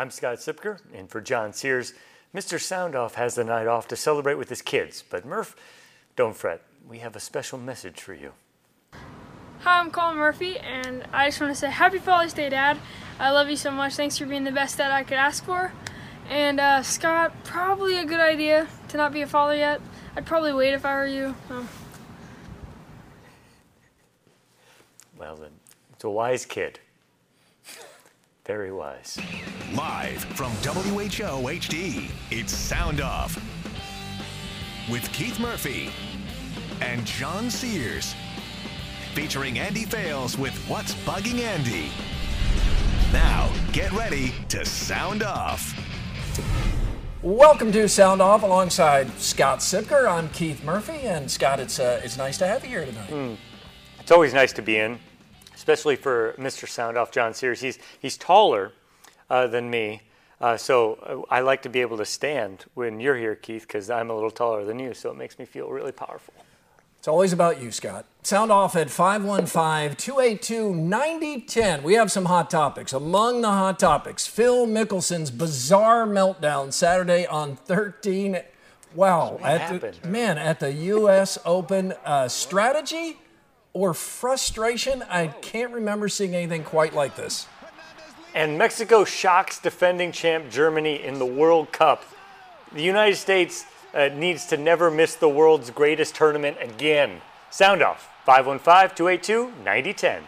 I'm Scott Sipker, and for John Sears, Mr. Soundoff has the night off to celebrate with his kids. But Murph, don't fret. We have a special message for you. Hi, I'm Colin Murphy, and I just want to say Happy Father's Day, Dad. I love you so much. Thanks for being the best dad I could ask for. And uh, Scott, probably a good idea to not be a father yet. I'd probably wait if I were you. Um, Well, then, it's a wise kid. Very wise. Live from WHO HD, it's Sound Off. With Keith Murphy and John Sears. Featuring Andy Fales with What's Bugging Andy. Now, get ready to sound off. Welcome to Sound Off alongside Scott Sipker. I'm Keith Murphy, and Scott, it's uh, it's nice to have you here tonight. It's always nice to be in, especially for Mr. Soundoff, John Sears. He's, he's taller uh, than me, uh, so uh, I like to be able to stand when you're here, Keith, because I'm a little taller than you, so it makes me feel really powerful. It's always about you, Scott. Sound off at 515 282 9010. We have some hot topics. Among the hot topics, Phil Mickelson's bizarre meltdown Saturday on 13. Wow. What At happened? the, man, at the U.S. Open, uh, strategy or frustration? I can't remember seeing anything quite like this. And Mexico shocks defending champ Germany in the World Cup. The United States uh, needs to never miss the world's greatest tournament again. Sound off 515 282 9010.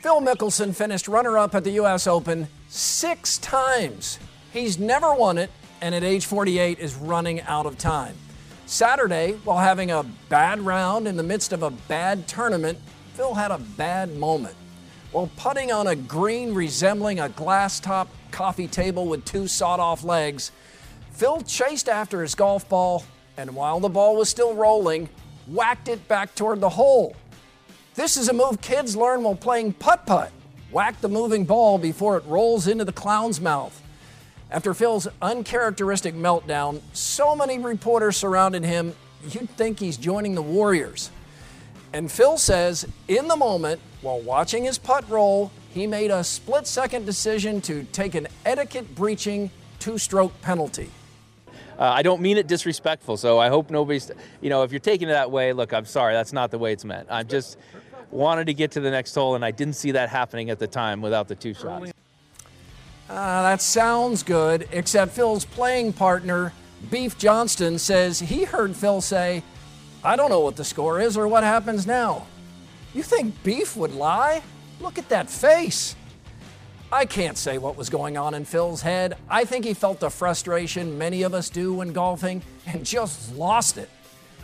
Phil Mickelson finished runner up at the U.S. Open six times. He's never won it, and at age 48 is running out of time. Saturday, while having a bad round in the midst of a bad tournament, Phil had a bad moment. While putting on a green resembling a glass top coffee table with two sawed off legs, Phil chased after his golf ball and while the ball was still rolling, whacked it back toward the hole. This is a move kids learn while playing putt putt. Whack the moving ball before it rolls into the clown's mouth. After Phil's uncharacteristic meltdown, so many reporters surrounded him, you'd think he's joining the Warriors. And Phil says, in the moment, while watching his putt roll, he made a split second decision to take an etiquette breaching two stroke penalty. Uh, I don't mean it disrespectful, so I hope nobody's, you know, if you're taking it that way, look, I'm sorry, that's not the way it's meant. I'm just wanted to get to the next hole, and I didn't see that happening at the time without the two shots. Uh, that sounds good, except Phil's playing partner, Beef Johnston, says he heard Phil say, I don't know what the score is or what happens now. You think Beef would lie? Look at that face. I can't say what was going on in Phil's head. I think he felt the frustration many of us do when golfing and just lost it.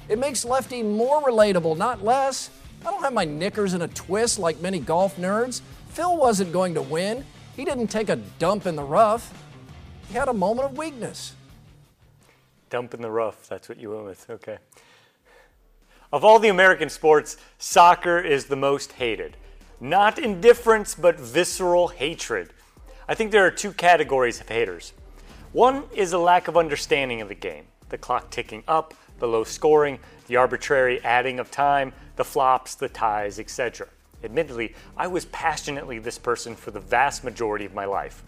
It makes Lefty more relatable, not less. I don't have my knickers in a twist like many golf nerds. Phil wasn't going to win. He didn't take a dump in the rough. He had a moment of weakness. Dump in the rough, that's what you went with. Okay. Of all the American sports, soccer is the most hated. Not indifference, but visceral hatred. I think there are two categories of haters. One is a lack of understanding of the game the clock ticking up, the low scoring, the arbitrary adding of time, the flops, the ties, etc. Admittedly, I was passionately this person for the vast majority of my life.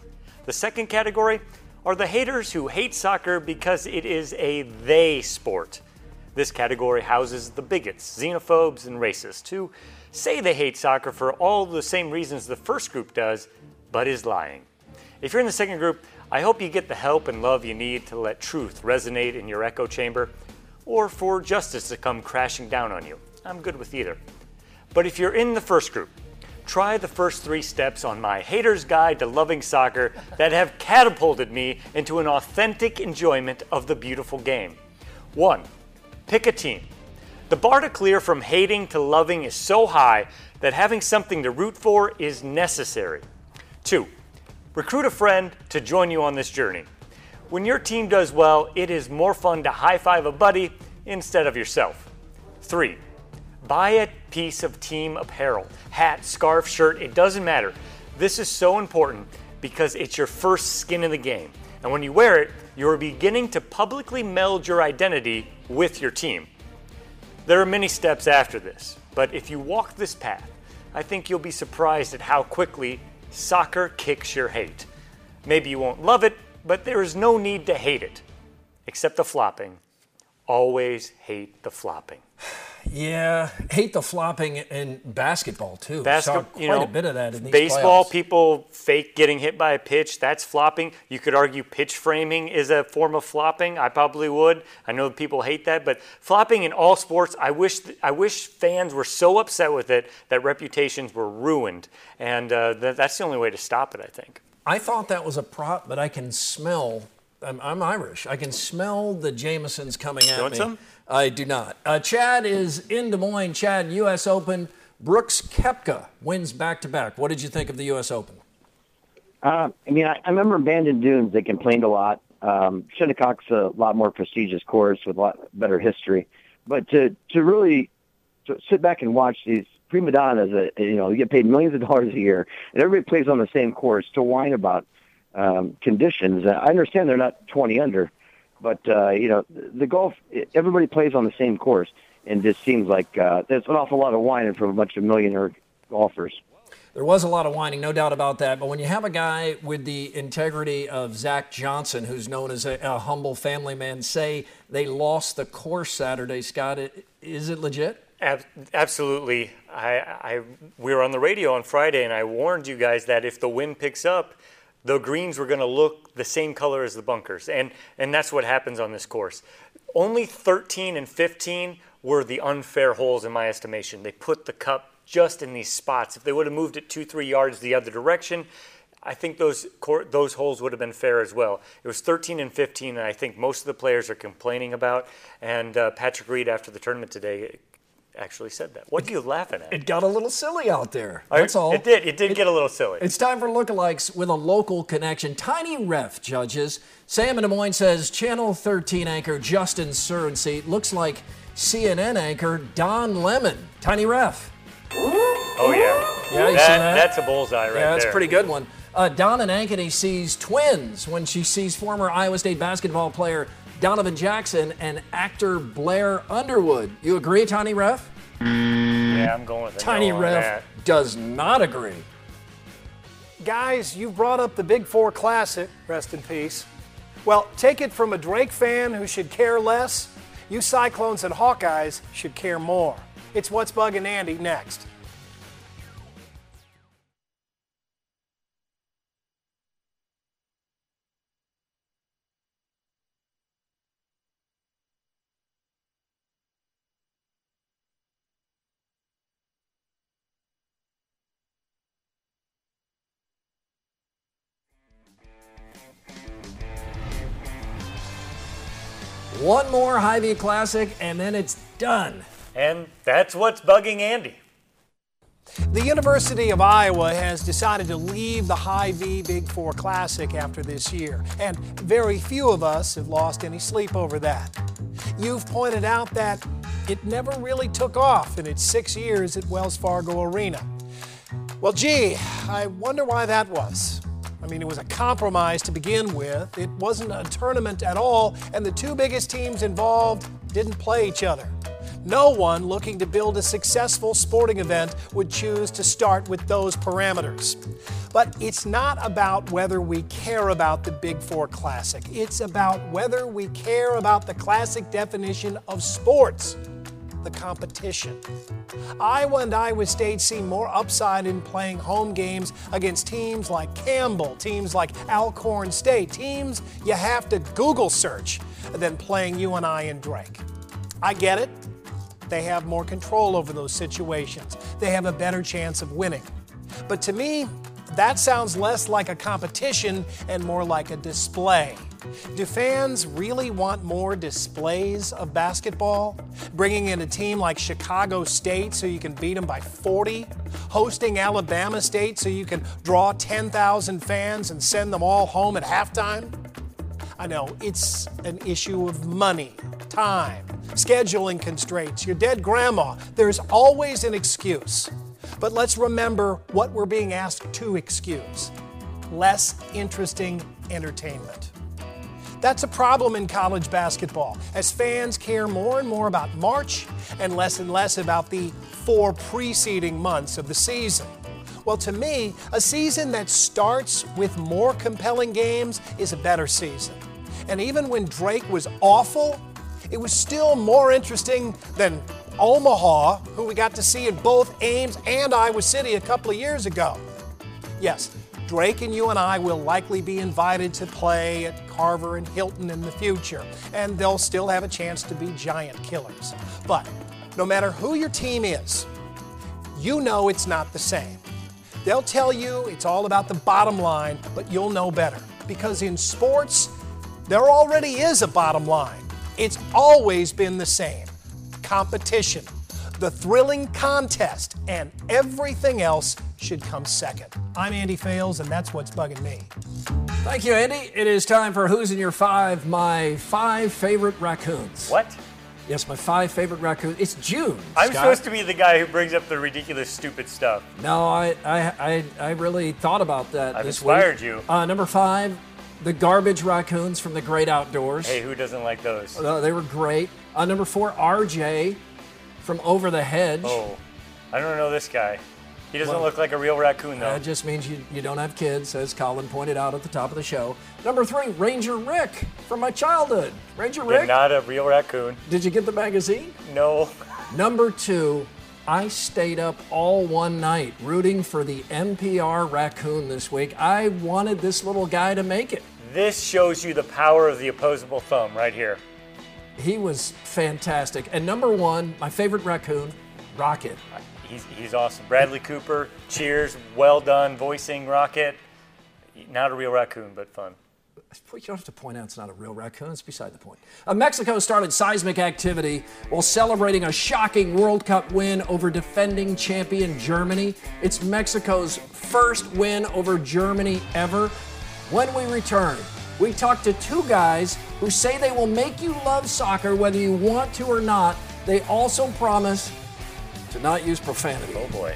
The second category are the haters who hate soccer because it is a they sport. This category houses the bigots, xenophobes, and racists who say they hate soccer for all the same reasons the first group does, but is lying. If you're in the second group, I hope you get the help and love you need to let truth resonate in your echo chamber or for justice to come crashing down on you. I'm good with either. But if you're in the first group, try the first three steps on my Hater's Guide to Loving Soccer that have catapulted me into an authentic enjoyment of the beautiful game. One, pick a team. The bar to clear from hating to loving is so high that having something to root for is necessary. Two, recruit a friend to join you on this journey. When your team does well, it is more fun to high five a buddy instead of yourself. Three, buy a piece of team apparel hat, scarf, shirt, it doesn't matter. This is so important because it's your first skin in the game. And when you wear it, you're beginning to publicly meld your identity with your team. There are many steps after this, but if you walk this path, I think you'll be surprised at how quickly soccer kicks your hate. Maybe you won't love it, but there is no need to hate it, except the flopping. Always hate the flopping. Yeah, hate the flopping in basketball too. Basketball, quite you know, a bit of that in these baseball. playoffs. People fake getting hit by a pitch. That's flopping. You could argue pitch framing is a form of flopping. I probably would. I know people hate that, but flopping in all sports. I wish I wish fans were so upset with it that reputations were ruined, and uh, th- that's the only way to stop it. I think. I thought that was a prop, but I can smell. I'm, I'm Irish. I can smell the Jamesons coming at want me. some? I do not. Uh, Chad is in Des Moines. Chad, U.S. Open. Brooks Koepka wins back to back. What did you think of the U.S. Open? Uh, I mean, I, I remember Bandon Dunes. They complained a lot. Um, Shinnecock's a lot more prestigious course with a lot better history. But to to really to sit back and watch these prima donnas, uh, you know, you get paid millions of dollars a year, and everybody plays on the same course to whine about um, conditions. I understand they're not 20 under, but uh, you know, the golf everybody plays on the same course, and this seems like uh, there's an awful lot of whining from a bunch of millionaire golfers. There was a lot of whining, no doubt about that. But when you have a guy with the integrity of Zach Johnson, who's known as a, a humble family man, say they lost the course Saturday, Scott, it, is it legit? Ab- absolutely. I, I, we were on the radio on Friday, and I warned you guys that if the wind picks up, the greens were going to look the same color as the bunkers, and and that's what happens on this course. Only 13 and 15 were the unfair holes in my estimation. They put the cup just in these spots. If they would have moved it two, three yards the other direction, I think those those holes would have been fair as well. It was 13 and 15, and I think most of the players are complaining about. And uh, Patrick Reed, after the tournament today, actually said that. What are you laughing at? It got a little silly out there. That's all. It did. It did get a little silly. It's time for lookalikes with a local connection. Tiny Ref judges. Sam in Des Moines says Channel 13 anchor Justin Surrency looks like CNN anchor Don Lemon. Tiny Ref. oh yeah. Yeah, you that, see that? That's a bullseye right yeah, that's there. a pretty good one. Uh, Donna Ankeny sees twins when she sees former Iowa State basketball player Donovan Jackson and actor Blair Underwood. You agree, Tiny Ref? Mm. Yeah, I'm going with a Tiny no Ref that. does not agree. Guys, you brought up the Big Four Classic, rest in peace. Well, take it from a Drake fan who should care less. You Cyclones and Hawkeyes should care more. It's What's Bugging Andy next. More Hy-Vee Classic, and then it's done. And that's what's bugging Andy. The University of Iowa has decided to leave the Hy-Vee Big Four Classic after this year, and very few of us have lost any sleep over that. You've pointed out that it never really took off in its six years at Wells Fargo Arena. Well, gee, I wonder why that was. I mean, it was a compromise to begin with. It wasn't a tournament at all, and the two biggest teams involved didn't play each other. No one looking to build a successful sporting event would choose to start with those parameters. But it's not about whether we care about the Big Four Classic, it's about whether we care about the classic definition of sports. The competition. Iowa and Iowa State see more upside in playing home games against teams like Campbell, teams like Alcorn State, teams you have to Google search than playing UNI and I in Drake. I get it. They have more control over those situations. They have a better chance of winning. But to me, that sounds less like a competition and more like a display. Do fans really want more displays of basketball? Bringing in a team like Chicago State so you can beat them by 40? Hosting Alabama State so you can draw 10,000 fans and send them all home at halftime? I know it's an issue of money, time, scheduling constraints, your dead grandma. There's always an excuse. But let's remember what we're being asked to excuse less interesting entertainment. That's a problem in college basketball as fans care more and more about March and less and less about the four preceding months of the season. Well, to me, a season that starts with more compelling games is a better season. And even when Drake was awful, it was still more interesting than Omaha, who we got to see in both Ames and Iowa City a couple of years ago. Yes, Drake and UNI will likely be invited to play at Carver and Hilton in the future, and they'll still have a chance to be giant killers. But no matter who your team is, you know it's not the same. They'll tell you it's all about the bottom line, but you'll know better. Because in sports, there already is a bottom line. It's always been the same competition, the thrilling contest, and everything else should come second. I'm Andy Fales, and that's what's bugging me. Thank you, Andy. It is time for Who's in Your Five, my five favorite raccoons. What? Yes, my five favorite raccoons. It's June. I'm Scott. supposed to be the guy who brings up the ridiculous, stupid stuff. No, I, I, I, I really thought about that I've this inspired week. you. Uh, number five, the garbage raccoons from the Great Outdoors. Hey, who doesn't like those? Uh, they were great. Uh, number four, RJ from Over the Hedge. Oh, I don't know this guy. He doesn't Well, look like a real raccoon, though. That just means you, you don't have kids, as Colin pointed out at the top of the show. Number three, Ranger Rick from my childhood. Ranger They're Rick, not a real raccoon. did you get the magazine? No. Number two, I stayed up all one night rooting for the NPR raccoon this week. I wanted this little guy to make it. This shows you the power of the opposable thumb right here. He was fantastic. And number one, my favorite raccoon, Rocket. He's, he's awesome. Bradley Cooper, cheers, well done voicing Rocket. Not a real raccoon, but fun. You don't have to point out it's not a real raccoon. It's beside the point. Uh, Mexico started seismic activity while celebrating a shocking World Cup win over defending champion Germany. It's Mexico's first win over Germany ever. When we return, we talk to two guys who say they will make you love soccer whether you want to or not. They also promise to not use profanity. Oh boy.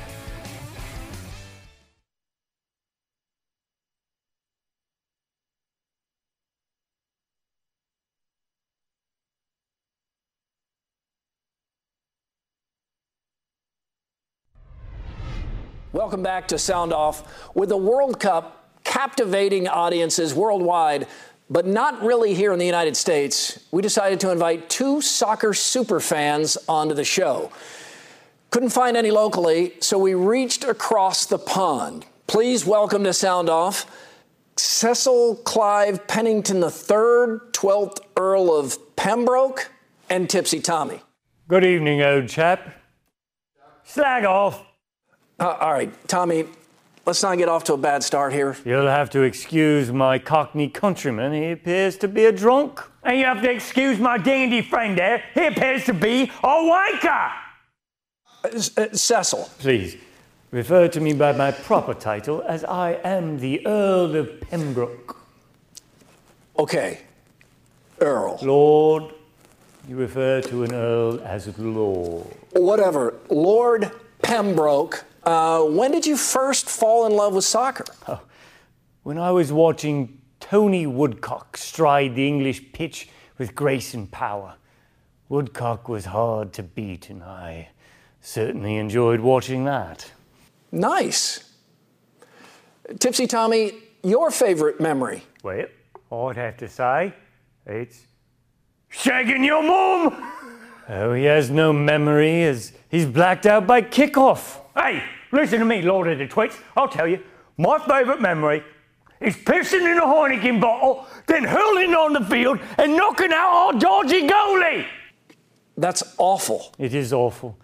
Welcome back to Sound Off. With the World Cup captivating audiences worldwide, but not really here in the United States, we decided to invite two soccer super fans onto the show. Couldn't find any locally, so we reached across the pond. Please welcome to Sound Off Cecil Clive Pennington III, 12th Earl of Pembroke, and Tipsy Tommy. Good evening, old chap. Slag off. Uh, all right, Tommy, let's not get off to a bad start here. You'll have to excuse my cockney countryman. He appears to be a drunk. And you have to excuse my dandy friend there. He appears to be a wanker. Uh, Cecil, Please, refer to me by my proper title as I am the Earl of Pembroke. okay, Earl. Lord, you refer to an Earl as Lord. whatever, Lord Pembroke, uh, when did you first fall in love with soccer? When I was watching Tony Woodcock stride the English pitch with grace and power, Woodcock was hard to beat, and I certainly enjoyed watching that. Nice. Tipsy Tommy, your favorite memory? Well, I'd have to say it's shagging your mum. Oh, he has no memory as he's blacked out by kickoff. Hey, listen to me, Lord of the Twits. I'll tell you, my favourite memory is pissing in a Heineken bottle, then hurling on the field and knocking out our dodgy goalie. That's awful. It is awful.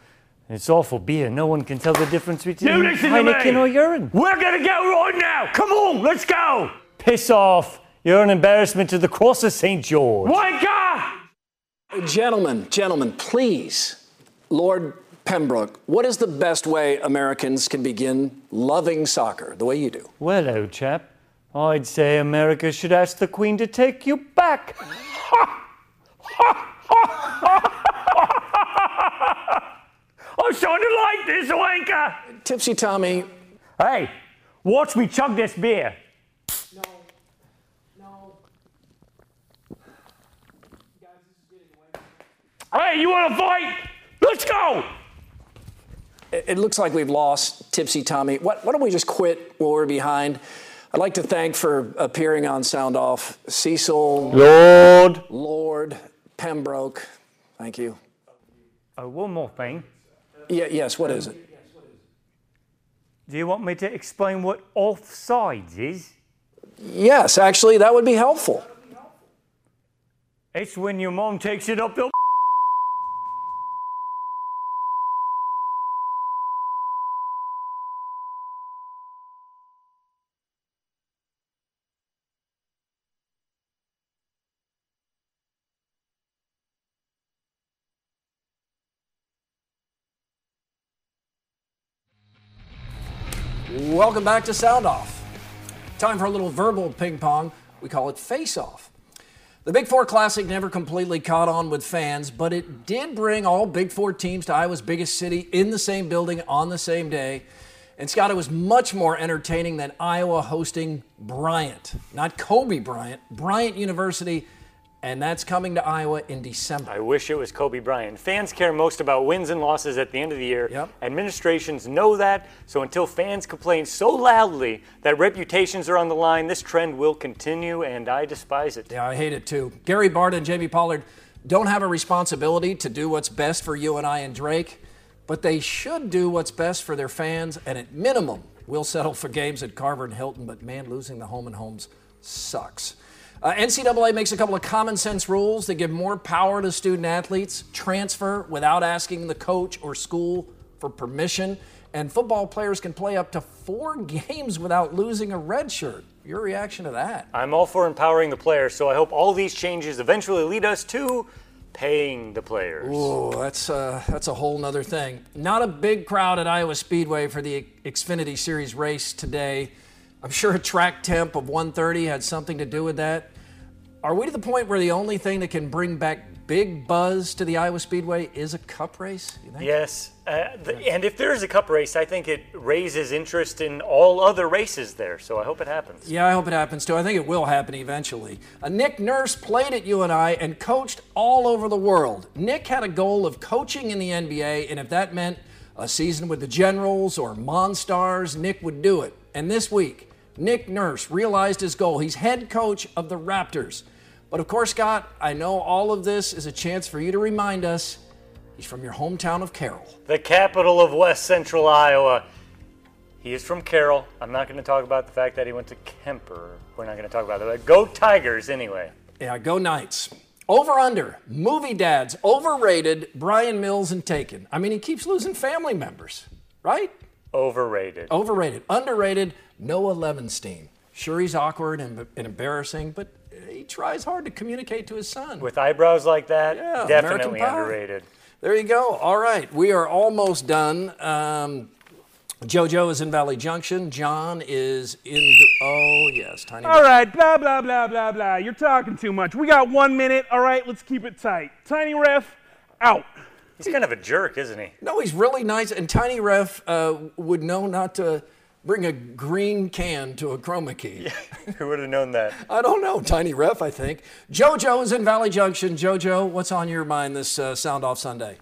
It's awful beer. No one can tell the difference between You listen to Heineken or urine. We're gonna go right now. Come on, let's go. Piss off. You're an embarrassment to the cross of St. George. Wanker! Gentlemen, gentlemen, please, Lord Pembroke, what is the best way Americans can begin loving soccer the way you do? Well, old chap, I'd say America should ask the Queen to take you back. I sounded like this, Wanker. Tipsy Tommy, Hey, watch me chug this beer. No. No. Hey, you want to fight? Let's go. it it looks like we've lost Tipsy Tommy. Why, why don't we just quit while we're behind? I'd like to thank for appearing on Sound Off Cecil, Lord. Lord, Pembroke. Thank you. Oh, one more thing. Yeah, yes, what is it? Do you want me to explain what offsides is? Yes, actually, that would be helpful. It's when your mom takes it up the. Welcome back to Sound Off. Time for a little verbal ping pong. We call it Face Off. The Big Four Classic never completely caught on with fans, but it did bring all Big Four teams to Iowa's biggest city in the same building on the same day. And Scott, it was much more entertaining than Iowa hosting Bryant, not Kobe Bryant, Bryant University, and that's coming to Iowa in December. I wish it was Kobe Bryant. Fans care most about wins and losses at the end of the year. Yep. Administrations know that, so until fans complain so loudly that reputations are on the line, this trend will continue, and I despise it. Yeah, I hate it too. Gary Barta and Jamie Pollard don't have a responsibility to do what's best for UNI and Drake, but they should do what's best for their fans, and at minimum, we'll settle for games at Carver and Hilton, but man, losing the home and homes sucks. Uh, NCAA makes a couple of common sense rules that give more power to student athletes, transfer without asking the coach or school for permission, and football players can play up to four games without losing a red shirt. Your reaction to that? I'm all for empowering the players, so I hope all these changes eventually lead us to paying the players. Oh, that's uh, that's a whole nother thing. Not a big crowd at Iowa Speedway for the Xfinity Series race today. I'm sure a track temp of 130 had something to do with that. Are we to the point where the only thing that can bring back big buzz to the Iowa Speedway is a cup race? You think? Yes, uh, the, and if there is a cup race, I think it raises interest in all other races there, so I hope it happens. Yeah, I hope it happens too. I think it will happen eventually. Uh, Nick Nurse played at UNI and coached all over the world. Nick had a goal of coaching in the NBA, and if that meant a season with the Generals or Monstars, Nick would do it. And this week, Nick Nurse realized his goal. He's head coach of the Raptors. But of course, Scott, I know all of this is a chance for you to remind us he's from your hometown of Carroll. The capital of West Central Iowa. He is from Carroll. I'm not going to talk about the fact that he went to Kuemper. We're not going to talk about that. Go Tigers anyway. Yeah, go Knights. Over under, movie dads, overrated, Bryan Mills and Taken. I mean, he keeps losing family members, right? Overrated. Overrated. Underrated, Noah Levenstein. Sure, he's awkward and, and embarrassing, but he tries hard to communicate to his son. With eyebrows like that, Yeah, definitely underrated. There you go. All right, we are almost done. Um, JoJo is in Valley Junction. John is in. Oh yes, tiny. All right, blah, blah, blah, blah, blah. You're talking too much. We got one minute. All right, let's keep it tight. Tiny ref, out. He's kind of a jerk, isn't he? No, he's really nice. And Tiny Ref uh, would know not to bring a green can to a chroma key. Yeah, Who would have known that? I don't know, Tiny Ref, I think. JoJo is in Valley Junction. JoJo, what's on your mind this uh, Sound Off Sunday?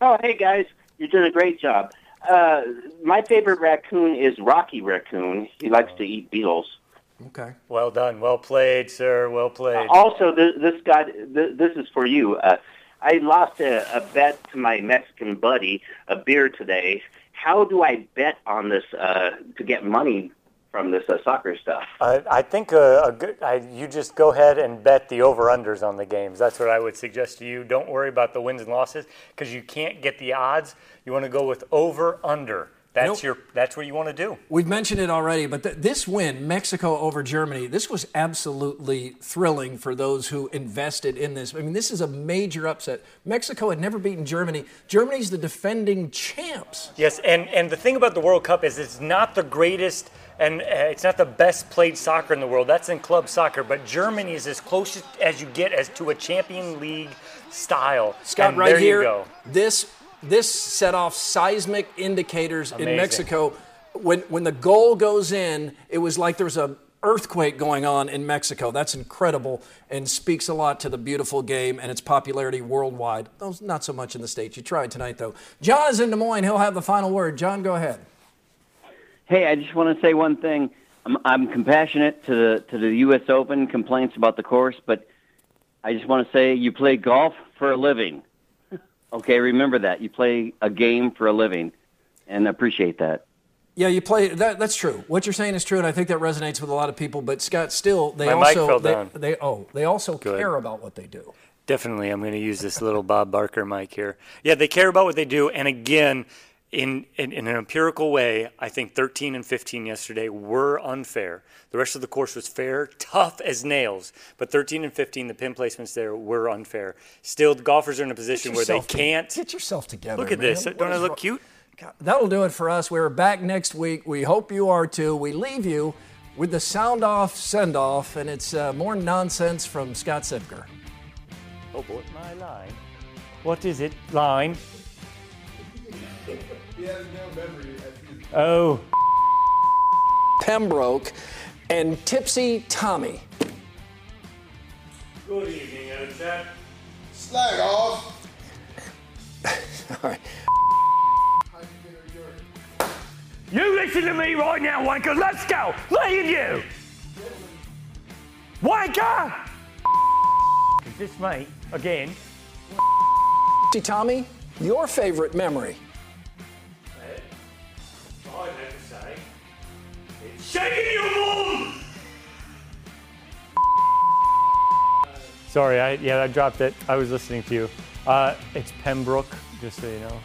Oh, hey guys, you're doing a great job. Uh, my favorite raccoon is Rocky Raccoon. He likes to eat beetles. Okay. Well done. Well played, sir. Well played. Also, this, this guy, this, this is for you. Uh, I lost a, a bet to my Mexican buddy, a beer today. How do I bet on this uh, to get money from this uh, soccer stuff? Uh, I think a, a good, I, you just go ahead and bet the over-unders on the games. That's what I would suggest to you. Don't worry about the wins and losses because you can't get the odds. You want to go with over-under. That's your. That's what you want to do. We've mentioned it already, but th- this win, Mexico over Germany, this was absolutely thrilling for those who invested in this. I mean, this is a major upset. Mexico had never beaten Germany. Germany's the defending champs. Yes, and and the thing about the World Cup is it's not the greatest and uh, it's not the best played soccer in the world. That's in club soccer, but Germany is as close as you get as to a Champion League style. Scott, and right there here, you go. this this set off seismic indicators in Mexico. When when the goal goes in, it was like there was a earthquake going on in Mexico. That's incredible and speaks a lot to the beautiful game and its popularity worldwide. Those not so much in the states. You tried tonight though. John is in Des Moines. He'll have the final word. John, go ahead. Hey, I just want to say one thing. I'm, I'm compassionate to the to the U.S. Open complaints about the course, but I just want to say you play golf for a living. Okay, remember that you play a game for a living, and appreciate that. Yeah, you play. That, that's true. What you're saying is true, and I think that resonates with a lot of people. But Scott, still, they My mic also fell they, down. they oh they also Good. care about what they do. Definitely, I'm going to use this little Bob Barker mic here. Yeah, they care about what they do, and again, in, in in an empirical way, I think 13 and 15 yesterday were unfair. The rest of the course was fair, tough as nails, but 13 and 15, the pin placements there were unfair. Still, the golfers are in a position where they to- can't. Get yourself together. Look at man. this. What Don't I look wrong- cute? That'll do it for us. We're back next week. We hope you are too. We leave you with the sound off send off, and it's uh, more nonsense from Scott Sipker. Oh boy, my line. What is it? Line. Oh. Pembroke and Tipsy Tommy. Good evening, Edson. Slag off. All right. You listen to me right now, wanker. Let's go. Leave you. Wanker. Is this me again? Tipsy Tommy, your favorite memory. Sorry, I yeah, I dropped it. I was listening to you. Uh, it's Pembroke, just so you know.